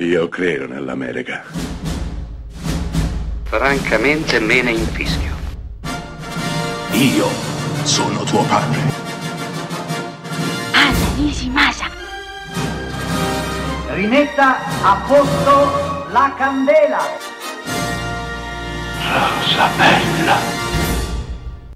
Io credo nell'America. Francamente me ne infischio. Io sono tuo padre. Anna Nishimasa. Rimetta a posto la candela. Rosa bella.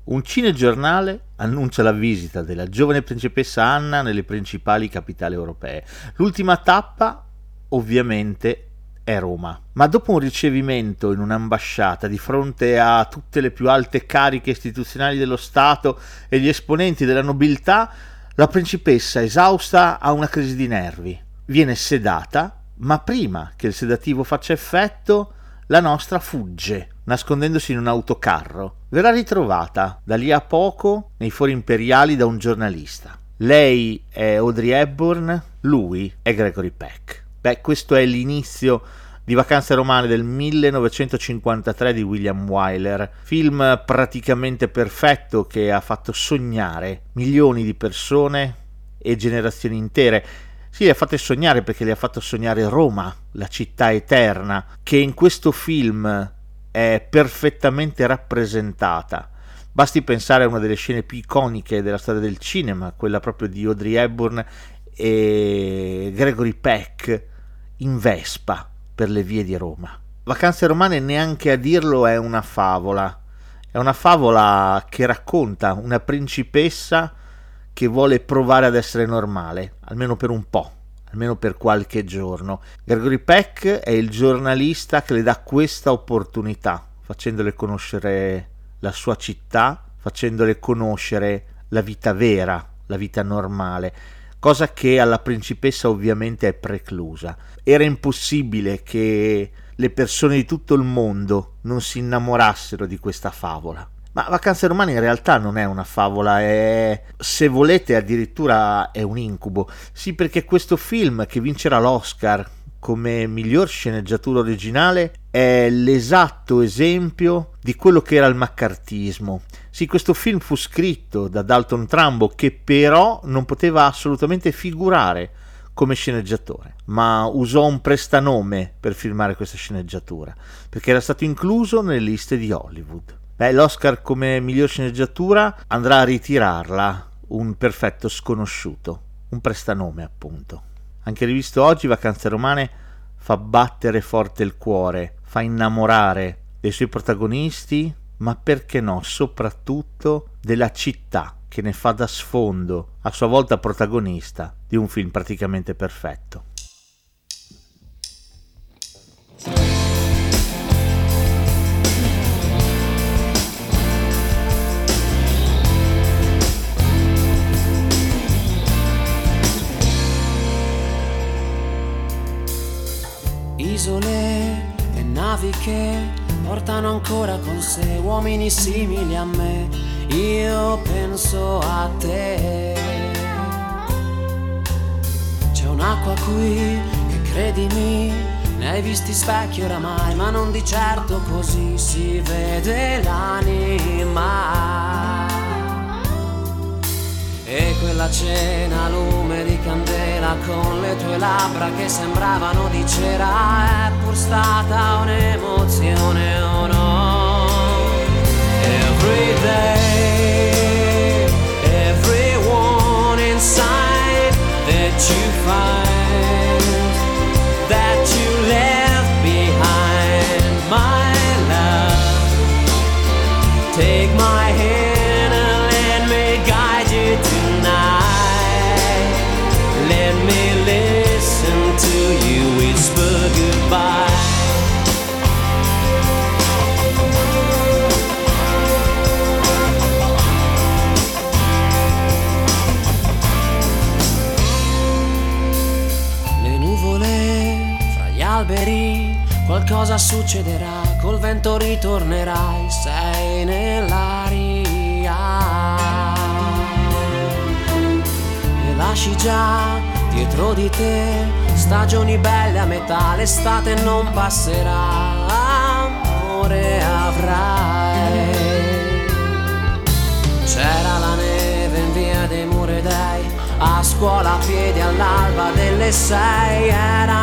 Un cinegiornale annuncia la visita della giovane principessa Anna nelle principali capitali europee. L'ultima tappa, ovviamente, è Roma. Ma dopo un ricevimento in un'ambasciata di fronte a tutte le più alte cariche istituzionali dello Stato e gli esponenti della nobiltà, la principessa, esausta, ha una crisi di nervi. Viene sedata, ma prima che il sedativo faccia effetto, la nostra fugge, nascondendosi in un autocarro. Verrà ritrovata da lì a poco nei fori imperiali da un giornalista. Lei è Audrey Hepburn, lui è Gregory Peck. Beh, questo è l'inizio di Vacanze Romane del 1953 di William Wyler, film praticamente perfetto che ha fatto sognare milioni di persone e generazioni intere. Sì, le ha fatte sognare perché le ha fatto sognare Roma, la città eterna, che in questo film è perfettamente rappresentata. Basti pensare a una delle scene più iconiche della storia del cinema, quella proprio di Audrey Hepburn e Gregory Peck in Vespa per le vie di Roma. Vacanze romane neanche a dirlo è una favola. È una favola che racconta una principessa che vuole provare ad essere normale, almeno per un po', almeno per qualche giorno. Gregory Peck è il giornalista che le dà questa opportunità, facendole conoscere la sua città, facendole conoscere la vita vera, la vita normale cosa che alla principessa ovviamente è preclusa. Era impossibile che le persone di tutto il mondo non si innamorassero di questa favola. Ma Vacanze Romane in realtà non è una favola, è se volete addirittura è un incubo. Sì, perché questo film che vincerà l'Oscar come miglior sceneggiatura originale è l'esatto esempio di quello che era il maccartismo. Sì, questo film fu scritto da Dalton Trumbo che però non poteva assolutamente figurare come sceneggiatore, ma usò un prestanome per filmare questa sceneggiatura, perché era stato incluso nelle liste di Hollywood. Beh, l'Oscar come miglior sceneggiatura andrà a ritirarla un perfetto sconosciuto, un prestanome appunto. Anche rivisto oggi, Vacanze Romane fa battere forte il cuore, fa innamorare dei suoi protagonisti, ma perché no, soprattutto della città che ne fa da sfondo, a sua volta protagonista, di un film praticamente perfetto. isole e navi che portano ancora con sé uomini simili a me. Io penso a te. C'è un'acqua qui che credimi, ne hai visti specchi oramai, ma non di certo così si vede l'anima. Quella cena lume di candela con le tue labbra che sembravano di cera è pur stata un'emozione o no? Every day, qualcosa succederà, col vento ritornerai, sei nell'aria. E lasci già dietro di te stagioni belle a metà, l'estate non passerà, amore avrai. C'era la neve in via dei Muredei, a scuola a piedi all'alba delle sei grandi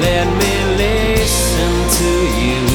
Let me listen to you.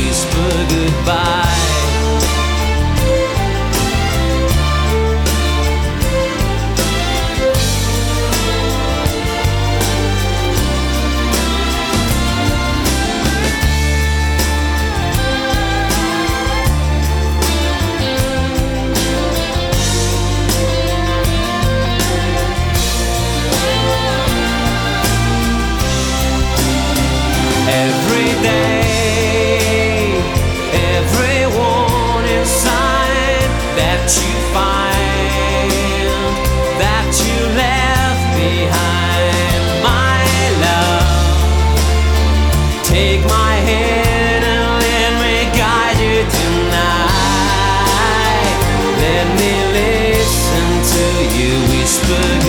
whispered